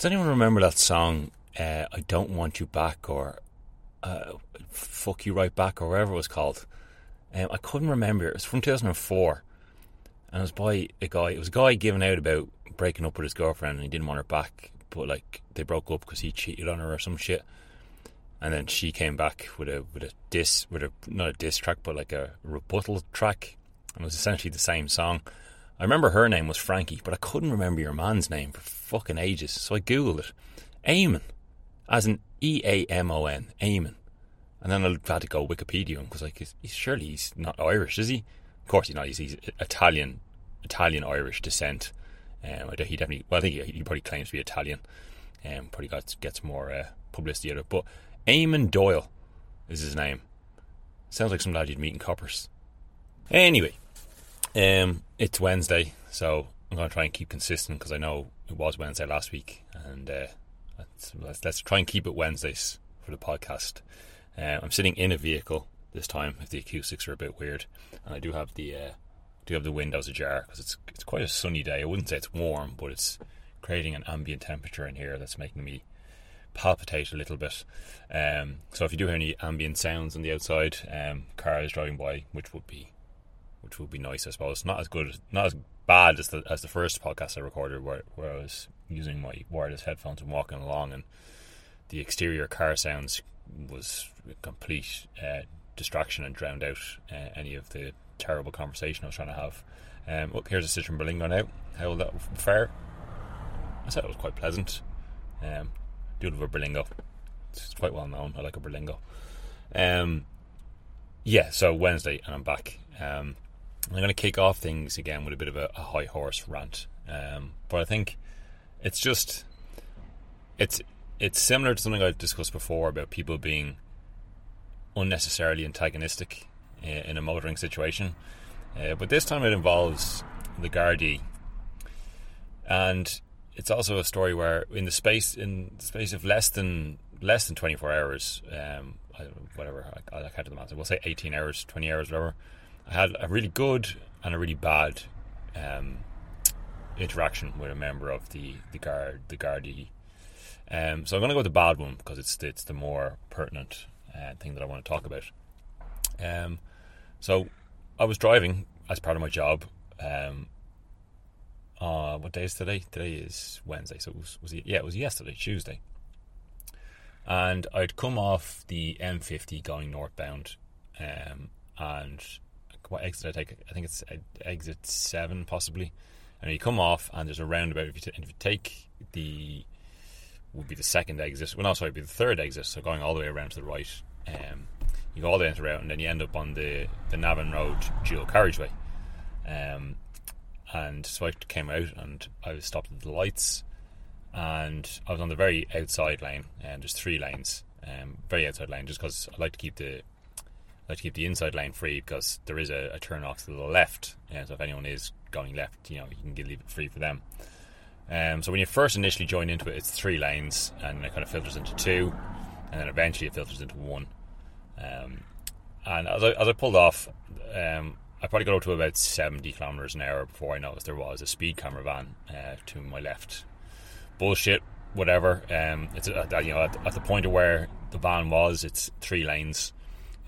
Does anyone remember that song, uh, I Don't Want You Back, or uh, Fuck You Right Back, or whatever it was called? Um, I couldn't remember. It was from 2004. And it was by a guy. It was a guy giving out about breaking up with his girlfriend and he didn't want her back. But, like, they broke up because he cheated on her or some shit. And then she came back with a with a diss with a not a diss track but like a rebuttal track, and it was essentially the same song. I remember her name was Frankie, but I couldn't remember your man's name for fucking ages. So I googled it, Eamon, as in E A M O N, Eamon. And then I had to go Wikipedia because like he's, he's, surely he's not Irish, is he? Of course he's not. He's, he's Italian, Italian Irish descent. Um, he definitely, well, I think he, he probably claims to be Italian. Um, probably got, gets more uh, publicity out of it. But Eamon Doyle is his name. Sounds like some lad you'd meet in Coppers. Anyway, um, it's Wednesday, so I'm going to try and keep consistent because I know it was Wednesday last week, and uh, let's, let's, let's, try and keep it Wednesdays for the podcast. Uh, I'm sitting in a vehicle this time if the acoustics are a bit weird, and I do have the uh, do have the windows ajar because it's it's quite a sunny day. I wouldn't say it's warm, but it's creating an ambient temperature in here that's making me palpitate a little bit. Um, so if you do hear any ambient sounds on the outside, um, cars driving by, which would be which would be nice, I suppose. Not as good, not as bad as the as the first podcast I recorded, where where I was using my wireless headphones and walking along, and the exterior car sounds was complete uh, distraction and drowned out uh, any of the terrible conversation I was trying to have. Um, look, here's a Citroen Berlingo now. How will that fare? I said it was quite pleasant. Um, do love a Berlingo. It's quite well known. I like a Berlingo. Um, yeah, so Wednesday, and I'm back. Um, I'm going to kick off things again with a bit of a, a high horse rant. Um, but I think it's just it's it's similar to something I've discussed before about people being unnecessarily antagonistic in, in a motoring situation. Uh, but this time it involves the Gardaí, and it's also a story where in the space in the space of less than less than 24 hours, um, whatever I, I counted them as, we'll say 18 hours, 20 hours, whatever. I had a really good and a really bad um, interaction with a member of the the guard the Gardaí. Um, so I'm going to go with the bad one because it's it's the more pertinent uh, thing that I want to talk about. Um, so I was driving as part of my job. Um, uh, what day is today? Today is Wednesday, so it was, was it, yeah, it was yesterday, Tuesday. And I'd come off the M50 going northbound, um, and what exit I take? I think it's exit seven, possibly. And you come off, and there's a roundabout. If you, t- if you take the would be the second exit. Well, no, sorry, it'd be the third exit. So going all the way around to the right, um, you go all the way into the route, and then you end up on the the Navan Road dual carriageway. Um, and so I came out, and I was stopped at the lights, and I was on the very outside lane, and there's three lanes, um, very outside lane, just because I like to keep the like to keep the inside lane free because there is a, a turn off to the left. Yeah, so if anyone is going left, you know, you can leave it free for them. Um, so when you first initially join into it, it's three lanes, and it kind of filters into two, and then eventually it filters into one. Um, and as I, as I pulled off, um, I probably got up to about 70 kilometers an hour before I noticed there was a speed camera van uh, to my left. Bullshit, whatever. Um, it's uh, you know at, at, the point of where the van was, it's three lanes.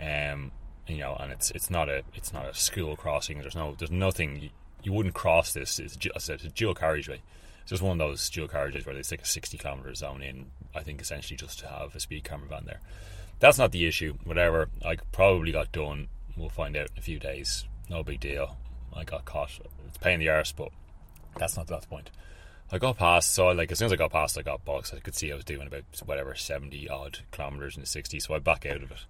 Um, you know, and it's it's not a it's not a school crossing. There's no there's nothing you, you wouldn't cross this. It's, it's a dual carriageway. It's just one of those dual carriageways where they stick a 60 kilometer zone in. I think essentially just to have a speed camera van there. That's not the issue. Whatever, I probably got done. We'll find out in a few days. No big deal. I got caught. It's pain in the arse, but that's not that's the point. I got past, so I, like as soon as I got past, I got boxed. I could see I was doing about whatever seventy odd kilometers in the sixty, so I back out of it.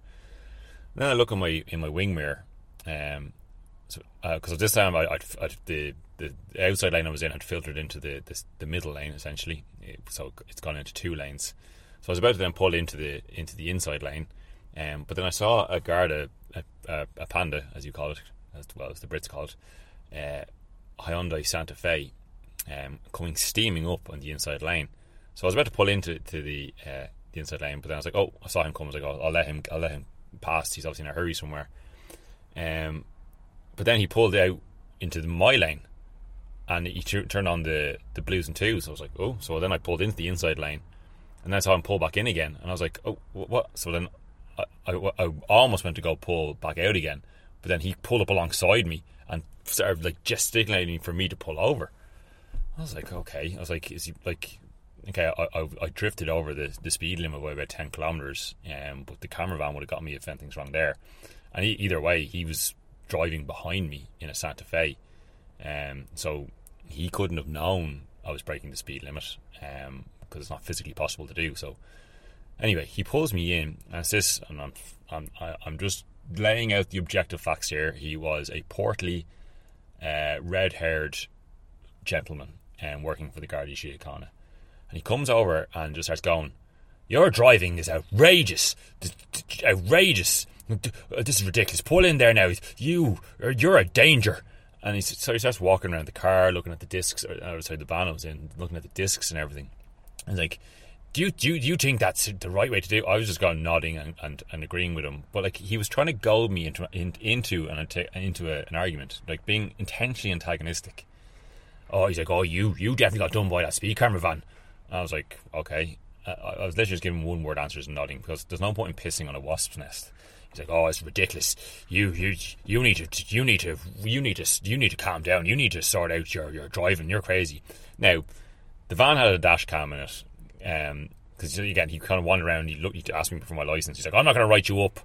Then I look in my in my wing mirror, um, so because uh, this time I, I'd, I'd, the the outside lane I was in had filtered into the the, the middle lane essentially, it, so it's gone into two lanes. So I was about to then pull into the into the inside lane, um, but then I saw a Garda, a, a, a, panda as you call it, as well as the Brits call it, uh, Hyundai Santa Fe, um, coming steaming up on the inside lane. So I was about to pull into to the uh, the inside lane, but then I was like, oh, I saw him come. I was like, oh, I'll let him. I'll let him past. He's obviously in a hurry somewhere. Um, but then he pulled out into the, my lane, and he t- turned on the the blues and twos. I was like, oh. So then I pulled into the inside lane, and then I saw him pull back in again, and I was like, oh, what? So then I, I, I almost went to go pull back out again, but then he pulled up alongside me and started like gesticulating for me to pull over. I was like, okay. I was like, is he like? Okay, I, I, I drifted over the, the speed limit by about ten kilometers, um, but the camera van would have got me if anything's wrong there. And he, either way, he was driving behind me in a Santa Fe, um, so he couldn't have known I was breaking the speed limit um, because it's not physically possible to do. So anyway, he pulls me in, and it's this, and I'm I'm I'm just laying out the objective facts here. He was a portly, uh, red-haired gentleman and um, working for the Gardaí Síochána. And he comes over and just starts going, Your driving is outrageous. Outrageous. Uh, this is ridiculous. Pull in there now. You, uh, you're a danger. And he, so he starts walking around the car, looking at the discs, uh, or outside the van I was in, looking at the discs and everything. And like, do you, do you, do you think that's the right way to do? I was just going nodding and, and, and agreeing with him, but like he was trying to goad me into in, into an into a, an argument, like being intentionally antagonistic. Oh, he's like, oh, you you definitely got done by that speed camera van. And I was like, okay. I, was literally just giving one word answers and nodding because there's no point in pissing on a wasp's nest. He's like, "Oh, it's ridiculous. You, you, you need to, you need to, you need to, you need to calm down. You need to sort out your, your driving. You're crazy." Now, the van had a dash cam in it, because um, again, he kind of wandered around. He looked, he asked me for my license. He's like, "I'm not going to write you up,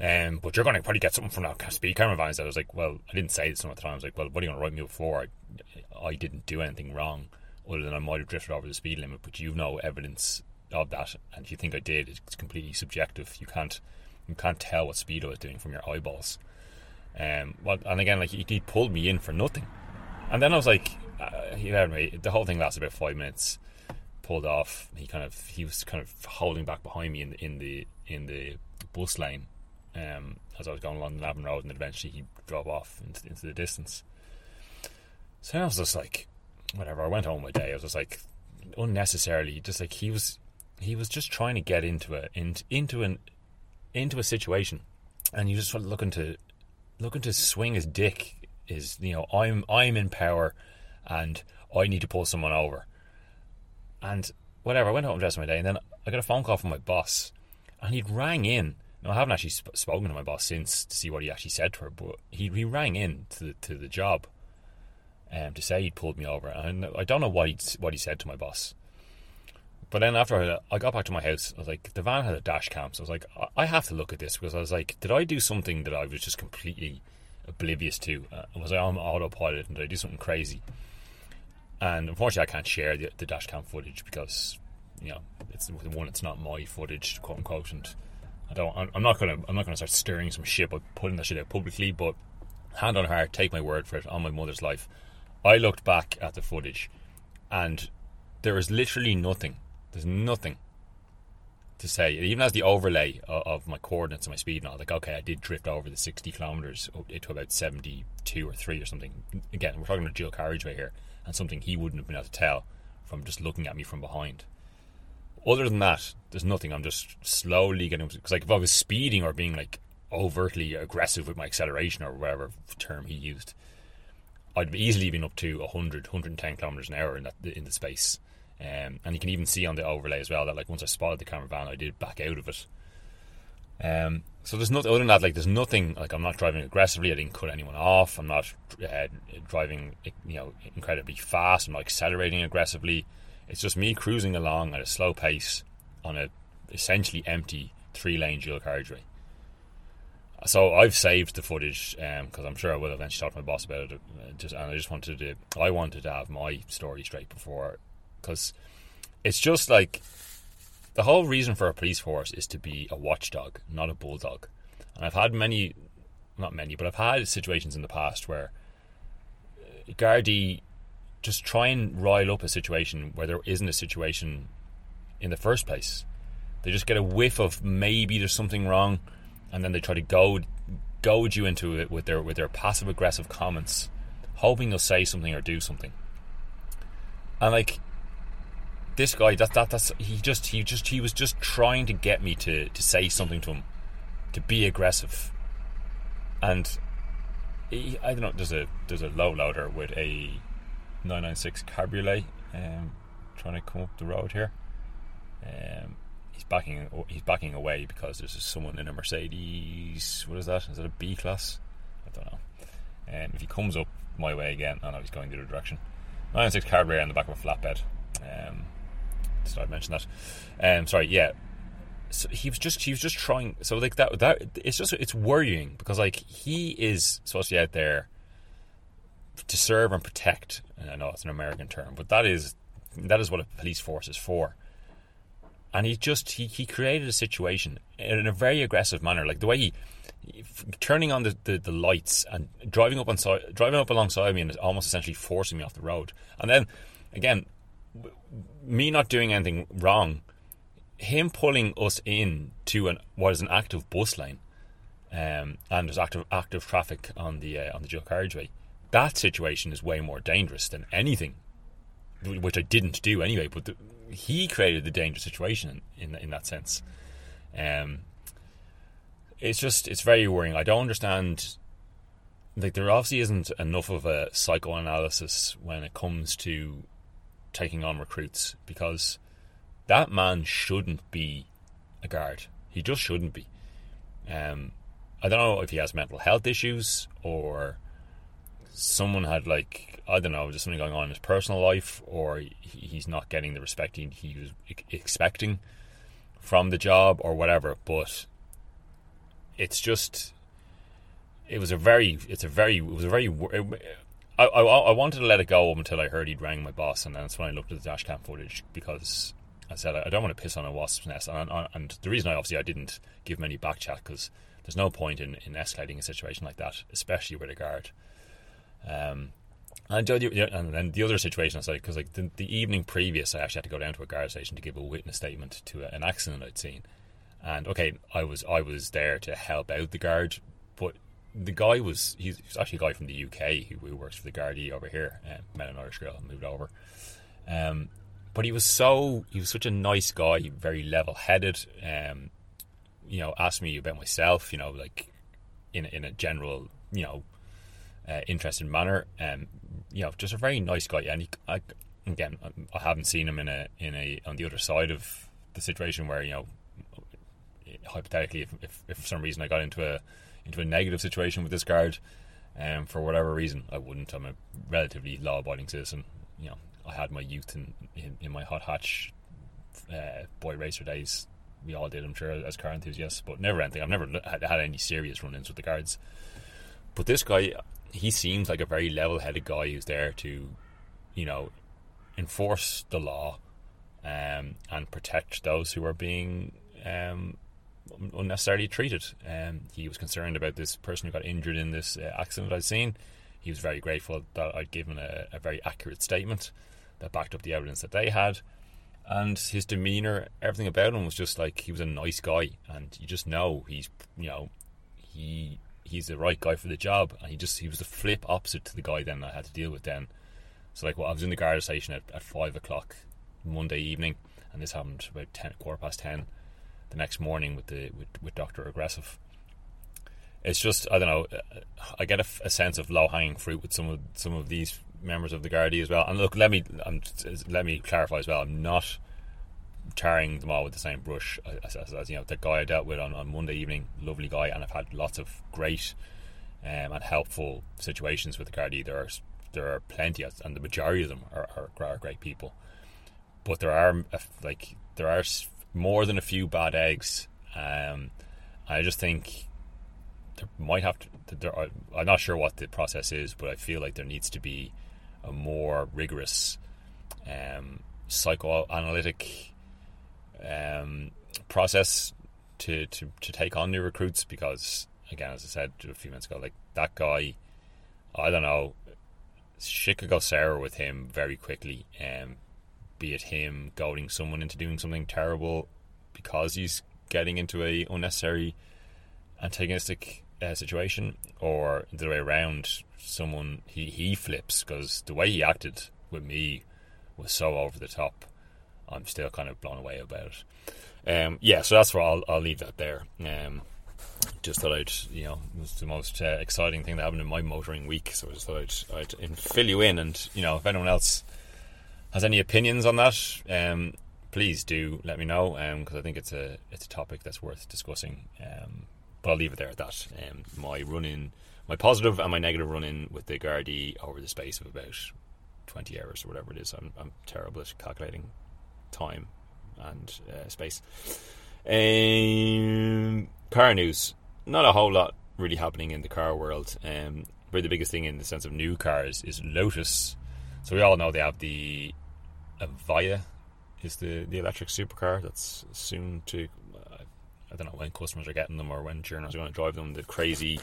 um, but you're going to probably get something from that speed camera van." I was like, "Well, I didn't say this at the time." I was like, "Well, what are you going to write me up for? I, I didn't do anything wrong, other than I might have drifted over the speed limit, but you've no evidence of that, and if you think I did, it's completely subjective. You can't." you can't tell what speed I was doing from your eyeballs. Um, well, and again, like he, he pulled me in for nothing, and then I was like, uh, he had me. The whole thing lasted about five minutes. Pulled off. He kind of he was kind of holding back behind me in the in the in the bus lane um, as I was going along the Navan Road, and eventually he drove off into, into the distance. So I was just like, whatever. I went home my day. I was just like, unnecessarily, just like he was, he was just trying to get into a into, into an into a situation, and you just looking to looking to swing his dick is you know I'm I'm in power, and I need to pull someone over, and whatever. I went home dressed my day, and then I got a phone call from my boss, and he'd rang in. Now, I haven't actually sp- spoken to my boss since to see what he actually said to her, but he he rang in to the, to the job, um, to say he'd pulled me over, and I don't know what he what he said to my boss. But then after I got back to my house, I was like, the van had a dash cam. So I was like, I have to look at this because I was like, did I do something that I was just completely oblivious to? Uh, was I on autopilot and did I do something crazy? And unfortunately, I can't share the, the dash cam footage because, you know, it's the one, that's not my footage, quote unquote. And I don't, I'm not gonna, I'm not gonna start stirring some shit by putting that shit out publicly. But hand on heart, take my word for it, on my mother's life, I looked back at the footage, and there is literally nothing there's nothing to say. Even has the overlay of, of, my coordinates and my speed and all. Like, okay, I did drift over the 60 kilometres to about 72 or 3 or something. Again, we're talking about dual carriageway here, and something he wouldn't have been able to tell from just looking at me from behind. Other than that, there's nothing. I'm just slowly getting. Because, like, if I was speeding or being, like, overtly aggressive with my acceleration or whatever term he used, I'd easily been up to 100, 110 kilometres an hour in that in the space. Um, and you can even see on the overlay as well that like once I spotted the camera van, I did back out of it. Um, so there's nothing other than that. Like there's nothing like I'm not driving aggressively. I didn't cut anyone off. I'm not uh, driving you know incredibly fast. I'm not accelerating aggressively. It's just me cruising along at a slow pace on a essentially empty three lane dual carriageway. So I've saved the footage because um, I'm sure I will eventually talk to my boss about it. Uh, just and I just wanted to I wanted to have my story straight before because it's just like the whole reason for a police force is to be a watchdog, not a bulldog. And I've had many, not many, but I've had situations in the past where Gardaí just try and rile up a situation where there isn't a situation in the first place. They just get a whiff of maybe there's something wrong, and then they try to goad goad you into it with their with their passive aggressive comments, hoping they'll say something or do something. And like this guy that that that's he just he just he was just trying to get me to to say something to him to be aggressive and he, I don't know there's a there's a low loader with a 996 Cabriolet um, trying to come up the road here. Um, he's backing he's backing away because there's someone in a Mercedes. What is that? Is that a B class? I don't know. And um, if he comes up my way again, I know he's going the other direction. 996 Cabriolet in the back of a flatbed. Um, did I mention that? Um, sorry, yeah. So he was just he was just trying. So like that that it's just it's worrying because like he is supposed to be out there to serve and protect. And I know it's an American term, but that is that is what a police force is for. And he just he, he created a situation in a very aggressive manner, like the way he, turning on the, the, the, lights and driving up on driving up alongside me and almost essentially forcing me off the road. And then again, me not doing anything wrong, him pulling us in to an what is an active bus lane, um, and there's active active traffic on the uh, on the dual carriageway that situation is way more dangerous than anything, which I didn't do anyway. But the, he created the dangerous situation in in, that sense. Um, it's just it's very worrying. I don't understand. Like there obviously isn't enough of a psychoanalysis when it comes to taking on recruits because that man shouldn't be a guard. He just shouldn't be. Um, I don't know if he has mental health issues or someone had like I don't know, just something going on in his personal life, or he's not getting the respect he, was expecting from the job, or whatever. But it's just, it was a very, it's a very, it was a very. It, I, I, I wanted to let it go until I heard he'd rang my boss, and that's when I looked at the dashcam footage because I said I don't want to piss on a wasp's nest, and, and the reason I obviously I didn't give him any back chat because there's no point in, in escalating a situation like that, especially with a guard. Um, and, and then the other situation I because like the, the, evening previous, I actually had to go down to a guard station to give a witness statement to a, an accident I'd seen. And okay, I was I was there to help out the guard, but the guy was he's, he's actually a guy from the UK who, who works for the Gardaí over here. Uh, met an Irish girl, and moved over. Um, but he was so he was such a nice guy, very level headed. Um, you know, asked me about myself. You know, like in in a general you know uh, interesting manner. Um, you know, just a very nice guy. And he, I, again, I haven't seen him in a in a on the other side of the situation where you know, hypothetically, if, if, if for some reason I got into a into a negative situation with this guard, um, for whatever reason, I wouldn't. I'm a relatively law-abiding citizen. You know, I had my youth in in, in my hot hatch uh, boy racer days. We all did, I'm sure, as car enthusiasts, but never anything. I've never had, any serious run-ins with the guards. But this guy, he seems like a very level-headed guy who's there to, you know, enforce the law um, and protect those who are being um, unnecessarily treated. Um, he was concerned about this person who got injured in this uh, accident I'd seen. He was very grateful that I'd given a, a, very accurate statement that backed up the evidence that they had. And his demeanour, everything about him was just like he was a nice guy, and you just know he's, you know, he he's the right guy for the job. And he just he was the flip opposite to the guy then I had to deal with then. So like, well, I was in the guard station at, at five o'clock Monday evening, and this happened about ten quarter past ten the next morning with the with, with Doctor Aggressive. It's just I don't know. Uh, I get a, a sense of low hanging fruit with some of some of these members of the Gardaí as well. And look, let me um, let me clarify as well. I'm not tarring them all with the same brush as, as, as, you know the guy I dealt with on, on Monday evening, lovely guy, and I've had lots of great um, and helpful situations with the Gardaí. There are there are plenty, and the majority of them are, are, are great people. But there are like there are more than a few bad eggs. Um, I just think there might have to. There are, I'm not sure what the process is, but I feel like there needs to be a more rigorous um, psychoanalytic um, process to, to, to take on new recruits because, again, as I said a few minutes ago, like that guy, I don't know, shit could go sour with him very quickly. Um, be it him goading someone into doing something terrible because he's getting into a unnecessary antagonistic uh, situation, or the way around, someone he he flips because the way he acted with me was so over the top I'm still kind of blown away about it. Um, yeah, so that's where I'll, I'll leave that there. Um, just thought I'd, you know, it was the most uh, exciting thing that happened in my motoring week. So I just thought I'd, I'd fill you in, and you know, if anyone else has any opinions on that, um, please do let me know because um, I think it's a it's a topic that's worth discussing. Um, but I'll leave it there at that. Um, my run in, my positive and my negative run in with the Gardaí over the space of about twenty hours or whatever it is. I'm, I'm terrible at calculating time and uh, space. Um, car news. Not a whole lot really happening in the car world. Um, but the biggest thing in the sense of new cars is Lotus. So we all know they have the Evija is the, the electric supercar that's soon to. I don't know when customers are getting them or when journalists are going to drive them. The crazy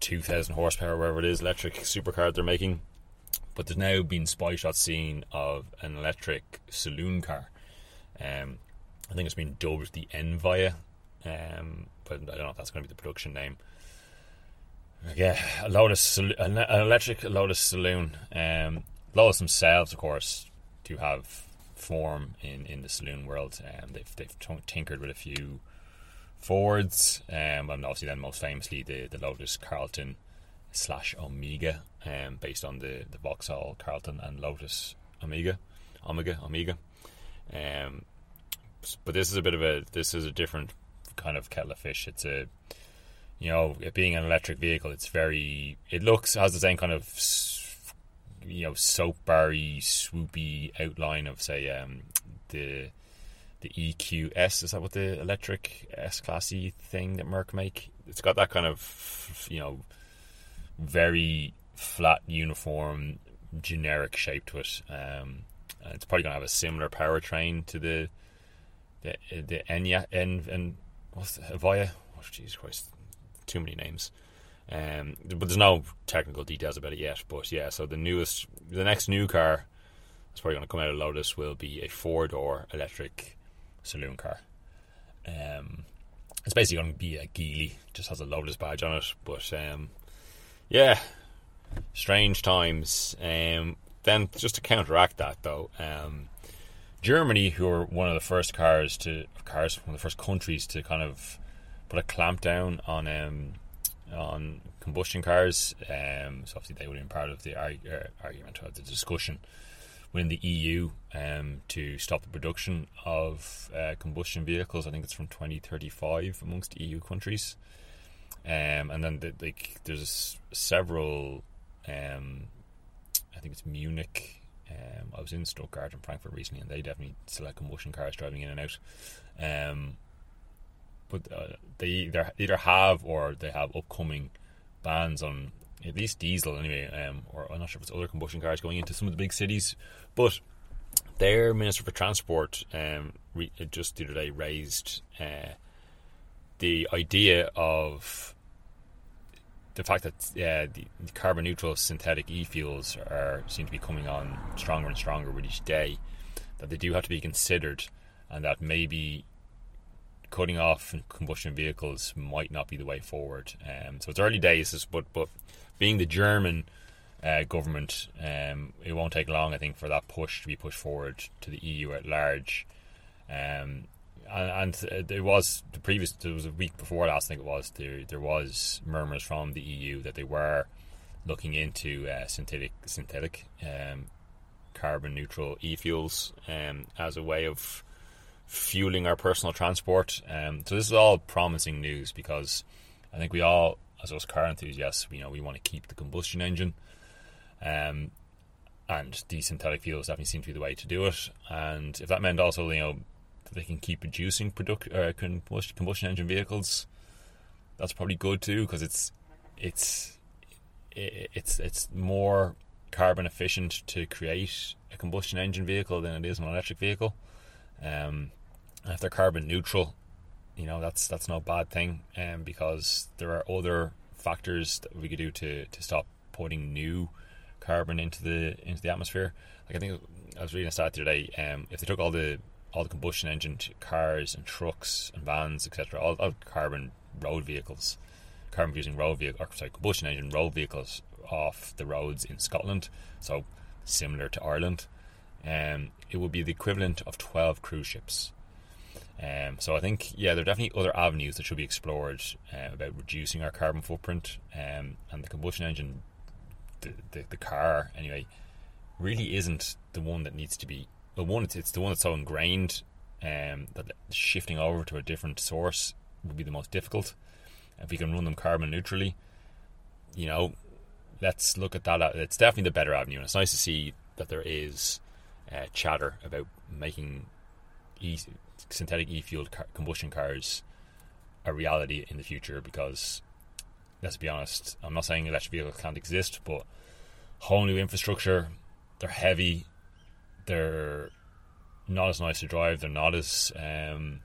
2,000 horsepower, wherever it is, electric supercar they're making. But there's now been spy shots seen of an electric saloon car. Um, I think it's been dubbed the Envia, um, but I don't know if that's going to be the production name. Yeah, a Lotus, an electric Lotus saloon. Um, Lotus themselves, of course, do have form in, in the saloon world. Um, they've they've tinkered with a few Fords, um, and obviously then most famously the the Lotus Carlton slash Omega, um, based on the the Vauxhall Carlton and Lotus Omega, Omega Omega. Um, but this is a bit of a this is a different kind of kettle of fish. It's a you know, it being an electric vehicle, it's very it looks has the same kind of you know soap barry swoopy outline of say um, the the EQS is that what the electric S classy thing that Merc make? It's got that kind of you know very flat uniform generic shape to it. Um, it's probably gonna have a similar powertrain to the the the Enya and and what's the Evija? Oh, Jesus Christ, too many names. Um, but there's no technical details about it yet. But yeah, so the newest, the next new car that's probably going to come out of Lotus will be a four door electric saloon car. Um, it's basically going to be a Geely, just has a Lotus badge on it. But um, yeah, strange times. Um, then just to counteract that, though, um, Germany, who were one of the first cars to cars, one of the first countries to kind of put a clamp down on um, on combustion cars. Um, so obviously they would have been part of the arg- uh, argument or the discussion within the EU um, to stop the production of uh, combustion vehicles. I think it's from 2035 amongst EU countries. Um, and then the, there's several. Um, I think it's Munich. Um, I was in Stuttgart and Frankfurt recently, and they definitely have combustion cars driving in and out. Um, but uh, they either either have or they have upcoming bans on at least diesel anyway, um, or I'm not sure if it's other combustion cars going into some of the big cities. But their minister for transport um, re- just the other day raised uh, the idea of the fact that uh, the carbon neutral synthetic e fuels are seem to be coming on stronger and stronger with each day. That they do have to be considered, and that maybe cutting off combustion vehicles might not be the way forward. Um, so it's early days, but but being the German uh, government, um, it won't take long, I think, for that push to be pushed forward to the EU at large. Um, and, and there was the previous, there was a week before last, I think it was, there there was murmurs from the EU that they were looking into uh, synthetic synthetic um, carbon neutral e fuels um, as a way of fueling our personal transport. Um, so this is all promising news because I think we all, as us car enthusiasts, you know, we want to keep the combustion engine. Um, and these synthetic fuels definitely seem to be the way to do it. And if that meant also, you know, that they can keep producing product uh, combustion engine vehicles, that's probably good too because it's it's it's it's more carbon efficient to create a combustion engine vehicle than it is an electric vehicle. Um, if they're carbon neutral, you know that's that's no bad thing, um, because there are other factors that we could do to, to stop putting new carbon into the into the atmosphere. Like I think I was reading a stat today. Um, if they took all the all the combustion engine cars and trucks and vans, etc., all, all carbon road vehicles, carbon using road vehicle, or sorry, combustion engine road vehicles off the roads in Scotland, so similar to Ireland, um, it would be the equivalent of twelve cruise ships. Um, so I think yeah, there are definitely other avenues that should be explored uh, about reducing our carbon footprint. Um, and the combustion engine, the, the, the car anyway, really isn't the one that needs to be. Well, one it's, it's the one that's so ingrained um, that shifting over to a different source would be the most difficult. If we can run them carbon neutrally, you know, let's look at that. It's definitely the better avenue, and it's nice to see that there is uh, chatter about making e- synthetic e-fueled car- combustion cars a reality in the future. Because let's be honest, I'm not saying electric vehicles can't exist, but whole new infrastructure. They're heavy. They're not as nice to drive. They're not as um,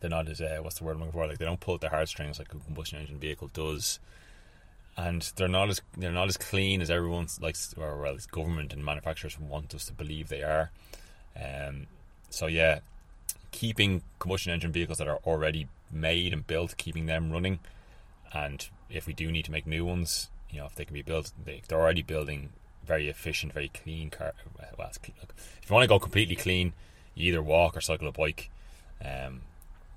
they're not as uh, what's the word I'm looking for? Like they don't pull at the heartstrings like a combustion engine vehicle does, and they're not as they're not as clean as everyone's likes or well, government and manufacturers want us to believe they are. Um, so yeah, keeping combustion engine vehicles that are already made and built, keeping them running, and if we do need to make new ones, you know, if they can be built, they, they're already building very efficient, very clean car. Well, look, if you want to go completely clean, you either walk or cycle a bike. Um,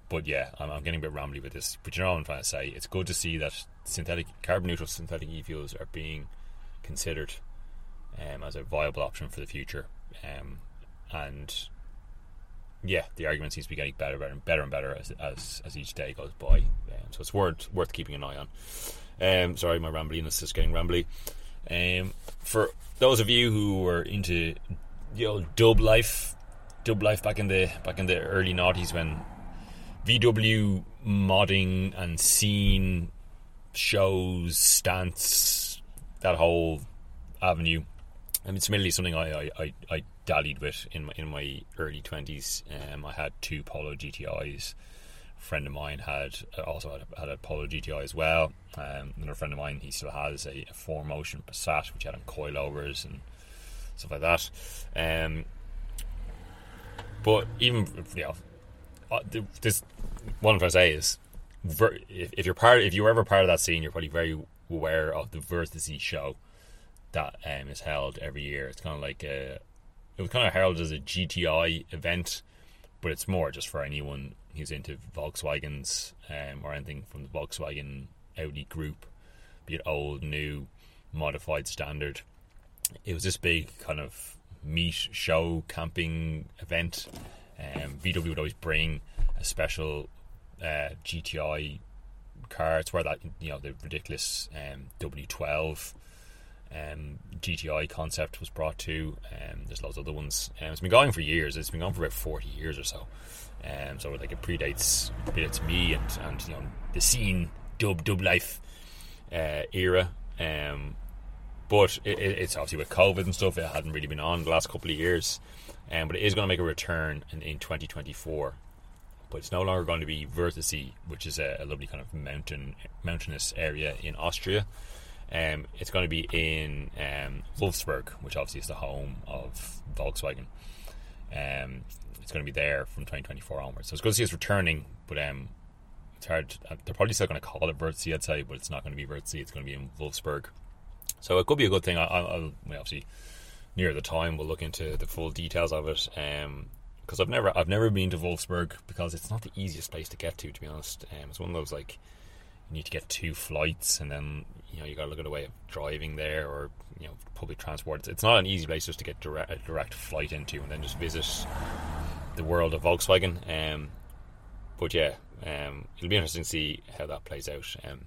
but yeah, I'm, I'm, getting a bit rambly with this. But you know what I'm trying to say? It's good to see that synthetic, carbon neutral synthetic e fuels are being considered um, as a viable option for the future. Um, and yeah, the argument seems to be getting better, better, and better and better as as, as each day goes by. Um, so it's worth worth keeping an eye on. Um, sorry, my rambliness is getting rambly. Um, for those of you who were into you know dub life, dub life back in the back in the early noughties when VW modding and scene shows, stance, that whole avenue. I mean, it's mainly something I, I, I, dallied with in my in my early twenties. Um, I had two Polo GTIs. Friend of mine had also had a, had a Polo GTI as well. Um, another friend of mine, he still has a, a four motion Passat, which had on coilovers and stuff like that. Um, but even you know, uh, this what I'm say is, if, you're part, if you were ever part of that scene, you're probably very aware of the Wörthersee show that um, is held every year. It's kind of like a, it was kind of heralded as a GTI event, but it's more just for anyone who's into Volkswagens um, or anything from the Volkswagen Audi group, be it old, new, modified, standard. It was this big kind of meet show camping event. Um, VW would always bring a special uh, GTI car. It's where that you know the ridiculous um, W12 um, GTI concept was brought to. Um, there's loads of other ones. Um, it's been going for years. It's been going for about 40 years or so. Um, so like it predates predates me and and you know the scene dub dub life uh, era. Um, but it, it's obviously with COVID and stuff, it hadn't really been on the last couple of years. Um, but it is going to make a return in, in 2024 but it's no longer going to be Wörthersee, which is a, a lovely kind of mountain mountainous area in Austria. Um, it's going to be in um, Wolfsburg, which obviously is the home of Volkswagen. Um, it's going to be there from 2024 onwards. So it's good to see it's returning, but um, it's hard. Uh, they're probably still going to call it Wörthersee, I'd say, but it's not going to be Wörthersee. It's going to be in Wolfsburg. So it could be a good thing. I, will obviously near the time we'll look into the full details of it. Um, because I've never I've never been to Wolfsburg because it's not the easiest place to get to. To be honest, um, it's one of those like you need to get two flights and then you know you got to look at a way of driving there or you know public transport. It's, it's not an easy place just to get direct, a direct flight into and then just visit the world of Volkswagen. Um, but yeah, um, it'll be interesting to see how that plays out. Um,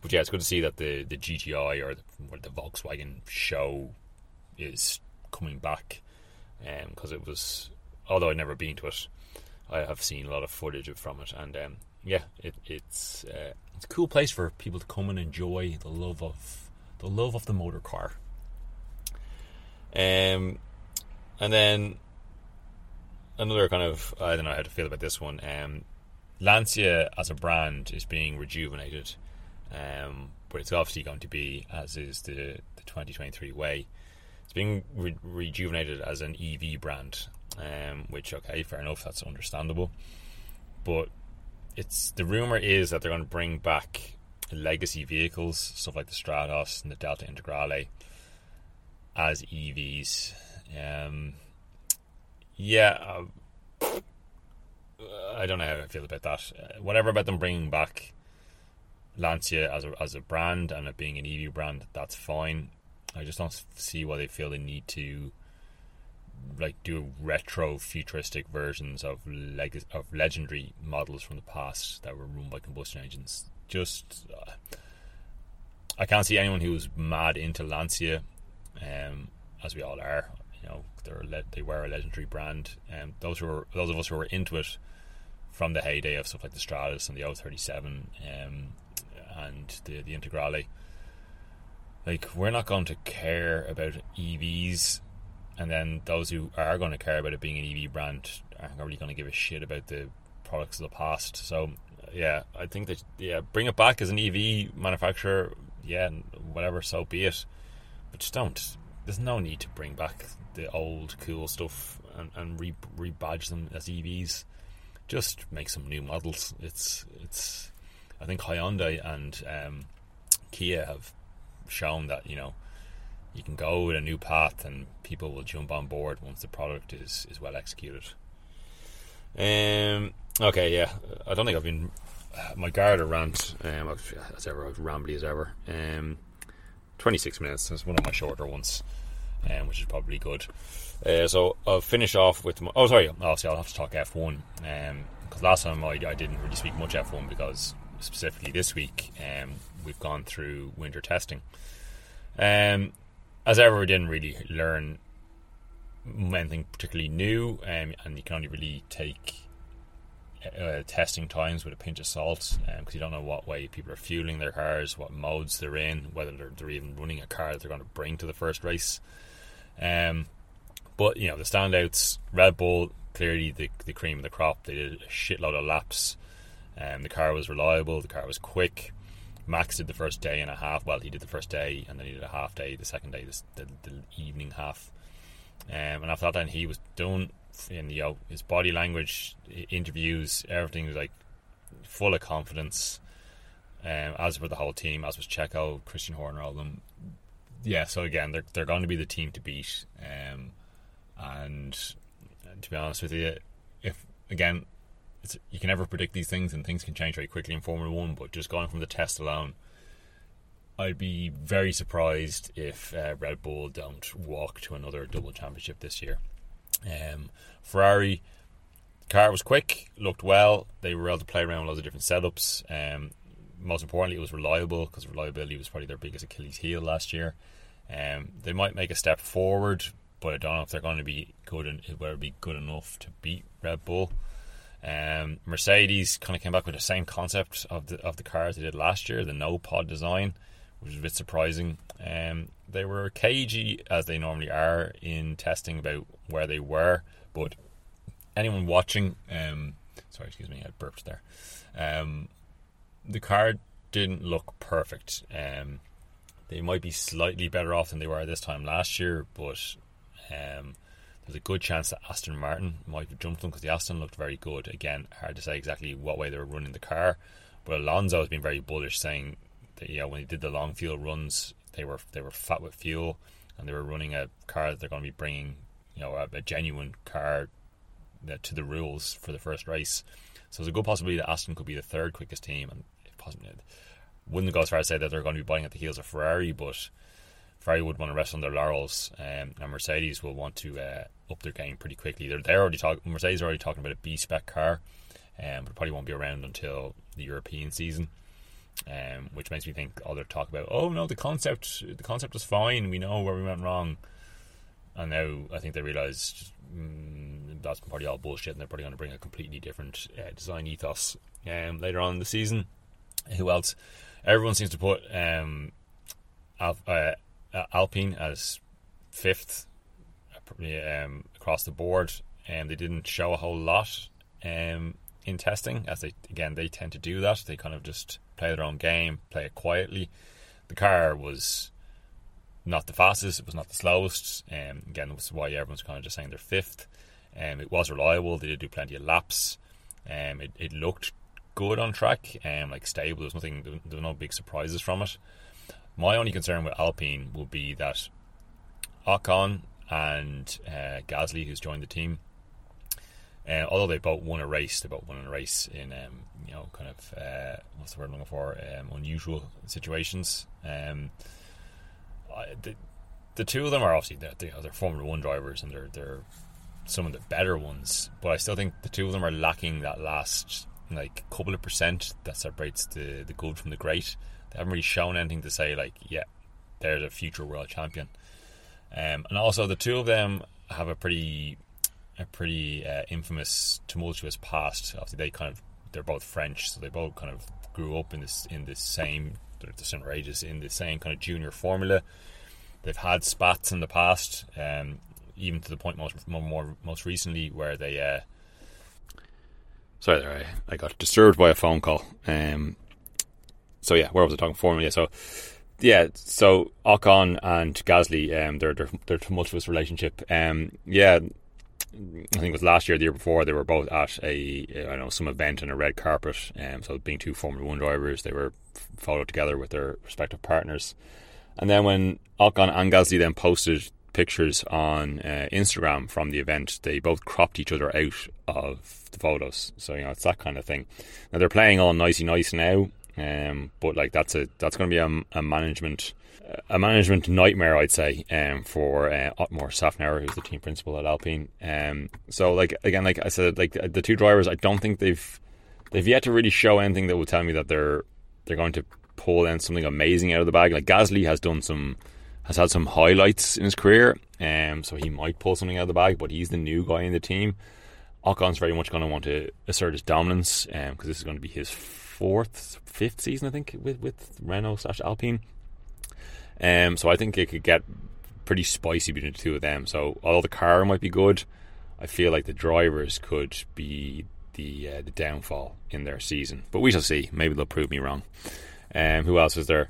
but yeah, it's good to see that the, the GTI or the, or the Volkswagen show is coming back because um, it was although I've never been to it, I have seen a lot of footage from it, and um, yeah, it, it's uh, it's a cool place for people to come and enjoy the love of the love of the motor car. Um, and then another kind of I don't know how to feel about this one. Um, Lancia as a brand is being rejuvenated, um, but it's obviously going to be as is the the 2023 way. It's being re- rejuvenated as an EV brand, um, which okay, fair enough, that's understandable. But it's the rumor is that they're going to bring back legacy vehicles, stuff like the Stratos and the Delta Integrale, as EVs. Um, yeah, uh, I don't know how I feel about that. Uh, whatever about them bringing back Lancia as a as a brand and it being an EV brand, that's fine. I just don't see why they feel they need to like do retro futuristic versions of leg- of legendary models from the past that were run by combustion engines. Just uh, I can't see anyone who's mad into Lancia, um, as we all are. You know, they're le- they were a legendary brand, and um, those who were those of us who were into it from the heyday of stuff like the Stratos and the 037 um, and the the Integrale. Like we're not going to care about EVs, and then those who are going to care about it being an EV brand aren't really going to give a shit about the products of the past. So yeah, I think that yeah, bring it back as an EV manufacturer. Yeah, whatever, so be it. But just don't. There's no need to bring back the old cool stuff and, and re rebadge them as EVs. Just make some new models. It's it's. I think Hyundai and um, Kia have shown that you know you can go with a new path and people will jump on board once the product is is well executed. Um. Okay. Yeah. I don't think I've been my Garda rant. Um. As ever, I rambly as ever. Um. Twenty six minutes. That's one of my shorter ones. Um, which is probably good. Uh, so I'll finish off with. My, oh, sorry. Obviously, I'll have to talk F one. Um. Because last time I, I didn't really speak much F one because specifically this week, um, we've gone through winter testing. Um, as ever, we didn't really learn anything particularly new, um, and you can only really take uh, testing times with a pinch of salt because um, you don't know what way people are fueling their cars, what modes they're in, whether they're, they're even running a car that they're going to bring to the first race. Um, but you know the standouts: Red Bull, clearly the the cream of the crop. They did a shitload of laps. Um, the car was reliable. The car was quick. Max did the first day and a half. Well, he did the first day, and then he did a half day. The second day, the, the, the evening half. Um, and after that, then he was done. In you know his body language, interviews, everything was like full of confidence. Um, as for the whole team, as was Checo, Christian Horner, all of them. Yeah, so again, they're they're going to be the team to beat. Um, and, and to be honest with you, if again you can never predict these things, and things can change very quickly in Formula One. But just going from the test alone, I'd be very surprised if uh, Red Bull don't walk to another double championship this year. Um, Ferrari car was quick, looked well. They were able to play around with loads of different setups. Um, most importantly, it was reliable because reliability was probably their biggest Achilles heel last year. Um, they might make a step forward, but I don't know if they're going to be good and whether it be good enough to beat Red Bull. Um, Mercedes kind of came back with the same concept of the of the cars they did last year, the no pod design, which was a bit surprising. Um, they were cagey as they normally are in testing about where they were, but anyone watching, um, sorry, excuse me, I burped there. Um, the car didn't look perfect. Um, they might be slightly better off than they were this time last year, but um, there's a good chance that Aston Martin might have jumped them because the Aston looked very good. Again, hard to say exactly what way they were running the car, but Alonso has been very bullish, saying that you know when he did the long fuel runs, they were they were fat with fuel, and they were running a car that they're going to be bringing, you know, a, a genuine car that, to the rules for the first race. So there's a good possibility that Aston could be the third quickest team, and possibly wouldn't go as far as say that they're going to be buying at the heels of Ferrari, but Ferrari would want to rest on their laurels, um, and Mercedes will want to uh, up their game pretty quickly. They're, they're already talking. Mercedes are already talking about a B spec car, um, but it probably won't be around until the European season. Um, which makes me think, oh, their talk about, oh no, the concept, the concept was fine. We know where we went wrong, and now I think they realise mm, that's probably all bullshit, and they're probably going to bring a completely different uh, design ethos um, later on in the season. Who else? Everyone seems to put um, uh, Alpine as fifth um, across the board, and they didn't show a whole lot um, in testing. As they again, they tend to do that. They kind of just play their own game, play it quietly. The car was not the fastest. It was not the slowest. Um, again, that's why everyone's kind of just saying they're fifth. Um, it was reliable. They did do plenty of laps. Um, it, it looked good on track. Um, like stable. There was nothing. There were no big surprises from it. My only concern with Alpine would be that Ocon and uh, Gasly, who's joined the team, Uh, although they both won a race, they both won a race in um, you know kind of uh, what's the word I'm looking for um, unusual situations. Um, I, the, the two of them are obviously they're, they, are Formula One drivers and they're they're some of the better ones, but I still think the two of them are lacking that last like couple of percent that separates the the good from the great. They haven't really shown anything to say like, yeah, they're the future world champion. Um, and also the two of them have a pretty a pretty uh, infamous tumultuous past. Obviously, they kind of they're both French, so they both kind of grew up in this in the same the similar ages in the same kind of junior formula. They've had spats in the past, um, even to the point most more most recently where they. Uh, Sorry, there, I, I got disturbed by a phone call. Um, so yeah, where was I talking formula? So yeah, so Ocon and Gasly, um, their their their tumultuous relationship. Um, yeah, I think it was last year, the year before, they were both at a I don't know some event in a red carpet. Um, so being two Formula One drivers, they were followed together with their respective partners. And then when Ocon and Gasly then posted pictures on uh, Instagram from the event, they both cropped each other out of the photos. So you know it's that kind of thing. Now they're playing all nicey nice now. Um, but like that's a that's going to be a, a, management a management nightmare, I'd say, um, for uh, Otmar Szafnauer, who's the team principal at Alpine. Um, so like again, like I said, like the two drivers, I don't think they've they've yet to really show anything that will tell me that they're they're going to pull in something amazing out of the bag. Like Gasly has done some has had some highlights in his career, um, so he might pull something out of the bag. But he's the new guy in the team. Ocon's very much going to want to assert his dominance because um, this is going to be his fourth, fifth season, I think, with with Renault slash Alpine. Um, so I think it could get pretty spicy between the two of them. So although the car might be good, I feel like the drivers could be the uh, the downfall in their season. But we shall see. Maybe they'll prove me wrong. Um, who else is there?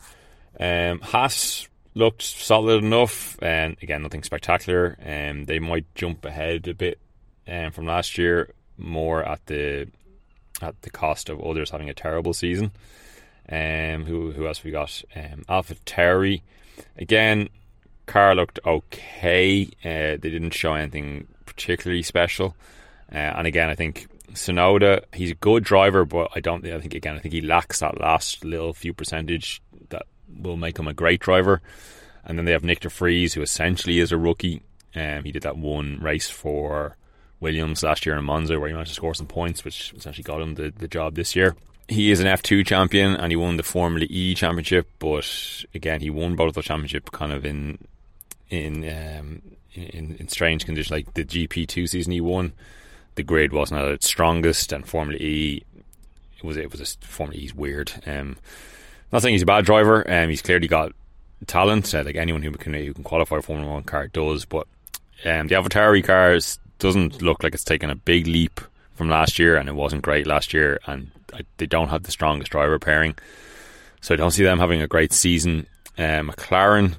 Um, Haas looked solid enough, and again nothing spectacular. Um, they might jump ahead a bit um, from last year, more at the at the cost of others having a terrible season. Um, who who else we got? Um, Alpha Terry. Again, car looked okay. Uh, they didn't show anything particularly special. Uh, and again, I think Tsunoda, he's a good driver, but I don't. I think again, I think he lacks that last little few percentage that will make him a great driver. And then they have Nick de Vries, who essentially is a rookie. Um, he did that one race for Williams last year in Monza, where he managed to score some points, which essentially got him the, the job this year. He is an F2 champion and he won the Formula E championship, but again, he won both of the championship kind of in in, um, in in strange conditions. Like the GP2 season he won, the grid wasn't at its strongest, and Formula E it was it was a Formula E's weird. Um, not saying he's a bad driver, um, he's clearly got talent. Uh, like anyone who can who can qualify for Formula One car does, but um, the AlphaTauri cars doesn't look like it's taken a big leap from last year, and it wasn't great last year, and they don't have the strongest driver pairing, so I don't see them having a great season. Uh, McLaren,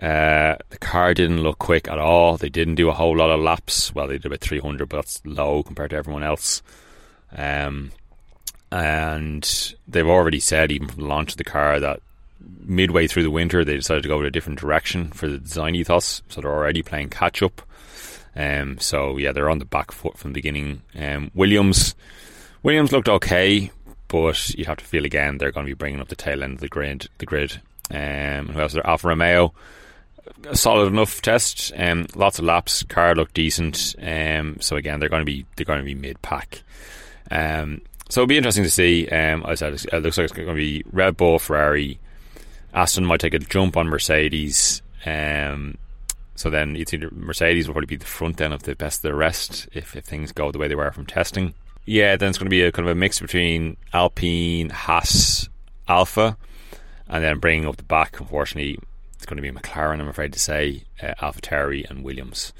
uh, the car didn't look quick at all. They didn't do a whole lot of laps. Well, they did about 300, but that's low compared to everyone else. Um, and they've already said, even from the launch of the car, that midway through the winter they decided to go in a different direction for the design ethos. So they're already playing catch up. Um, so yeah, they're on the back foot from the beginning. Um, Williams, Williams looked okay, but you have to feel again they're going to be bringing up the tail end of the grid. The grid. Um, who else? There? Alfa Romeo, a solid enough test. Um, lots of laps. Car looked decent. Um, so again, they're going to be they're going to be mid pack. Um, so it'll be interesting to see. Um, I said it looks like it's going to be Red Bull, Ferrari, Aston might take a jump on Mercedes. Um, so then you'd see Mercedes will probably be the front end of the best of the rest if, if things go the way they were from testing. Yeah, then it's going to be a kind of a mix between Alpine, Haas, Alpha, and then bringing up the back. Unfortunately, it's going to be McLaren. I'm afraid to say uh, AlphaTauri and Williams.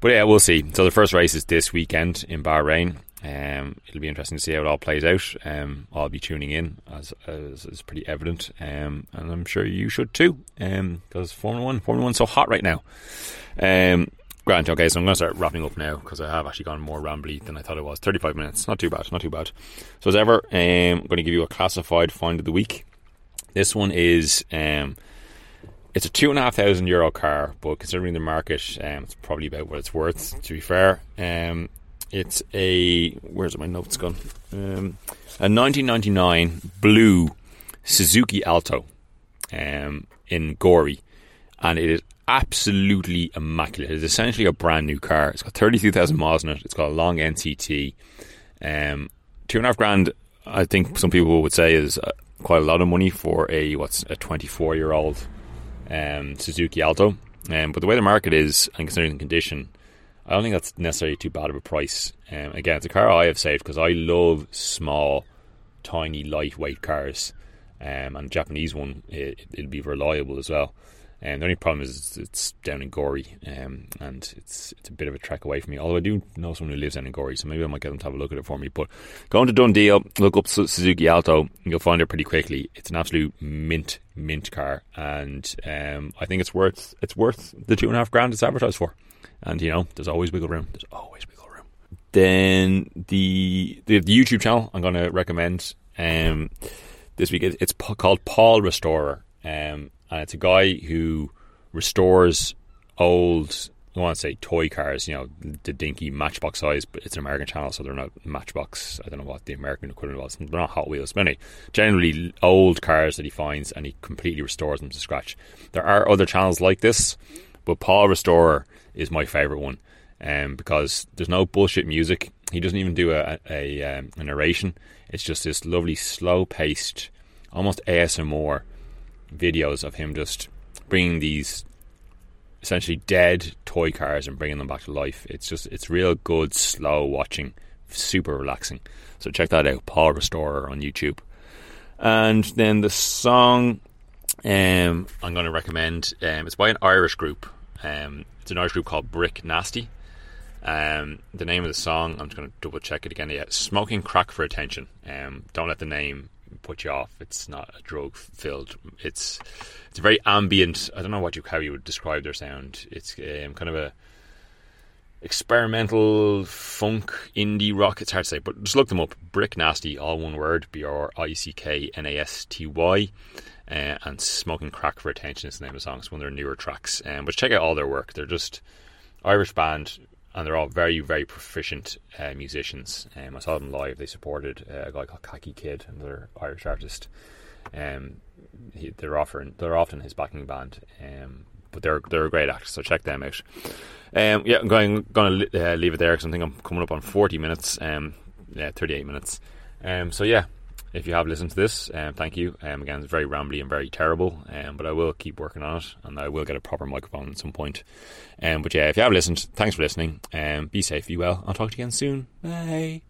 But yeah, we'll see. So the first race is this weekend in Bahrain. Um, it'll be interesting to see how it all plays out. Um, I'll be tuning in as, as is pretty evident, um, and I'm sure you should too. Because um, Formula One, Formula One's so hot right now. Um, Grant, okay, so I'm going to start wrapping up now because I have actually gone more rambly than I thought it was. 35 minutes, not too bad, not too bad. So as ever, um, I'm going to give you a classified find of the week. This one is um, it's a two and a half thousand euro car, but considering the market, um, it's probably about what it's worth. To be fair, um, it's a where's my notes gone? Um, a 1999 blue Suzuki Alto um, in Gorey, and it is absolutely immaculate. It's essentially a brand new car. It's got 32,000 miles on it. It's got a long NCT. Um, two and a half grand, I think some people would say, is uh, quite a lot of money for a what's a 24 year old um, Suzuki Alto. Um, but the way the market is, and considering the condition, I don't think that's necessarily too bad of a price. Um, again, it's a car I have saved because I love small, tiny, lightweight cars. Um, and Japanese one, it, will be reliable as well. And um, the only problem is it's down in Gorey, um, and it's it's a bit of a trek away from me. Although I do know someone who lives down in Gorey, so maybe I might get them to have a look at it for me. But going to DoneDeal, look up Suzuki Alto, you'll find it pretty quickly. It's an absolute mint mint car, and um, I think it's worth it's worth the two and a half grand it's advertised for. And you know, there's always wiggle room. There's always wiggle room. Then the the, the YouTube channel I'm going to recommend um, this week. It's called Paul Restorer. Um, and it's a guy who restores old. I want to say toy cars, you know, the dinky Matchbox size, but it's an American channel, so they're not Matchbox. I don't know what the American equivalent was. They're not Hot Wheels, but anyway, generally old cars that he finds and he completely restores them to scratch. There are other channels like this, but Paul Restorer is my favorite one, um, because there's no bullshit music. He doesn't even do a, a, um, a narration. It's just this lovely, slow paced, almost ASMR videos of him just bringing these essentially dead toy cars and bringing them back to life. It's just it's real good, slow watching, super relaxing. So check that out, Paul Restorer on YouTube. And then the song um, I'm going to recommend um, it's by an Irish group. Um, it's an Irish group called Brick Nasty. Um, the name of the song, I'm just going to double check it again. Yeah, smoking crack for attention. Um, don't let the name put you off. It's not a drug filled. It's it's a very ambient. I don't know what you how you would describe their sound. It's um, kind of a experimental funk indie rock. It's hard to say, but just look them up. Brick Nasty, all one word. B R I C K N A S T Y. Uh, and Smoking Crack for Attention is the name of the song. It's one of their newer tracks. Um, but check out all their work. They're just Irish band, and they're all very, very proficient uh, musicians. Um, I saw them live. They supported uh, a guy called Kaki Kid, another Irish artist. Um, he, they're often they're often his backing band, um, but they're they're a great act. So check them out. Um, yeah, I'm going going to uh, leave it there because I think I'm coming up on 40 minutes. Um, yeah, 38 minutes. Um, so yeah, if you have listened to this, um, thank you. Um, again, it's very rambly and very terrible, um, but I will keep working on it and I will get a proper microphone at some point. Um, but yeah, if you have listened, thanks for listening. Um, be safe, be well. I'll talk to you again soon. Bye.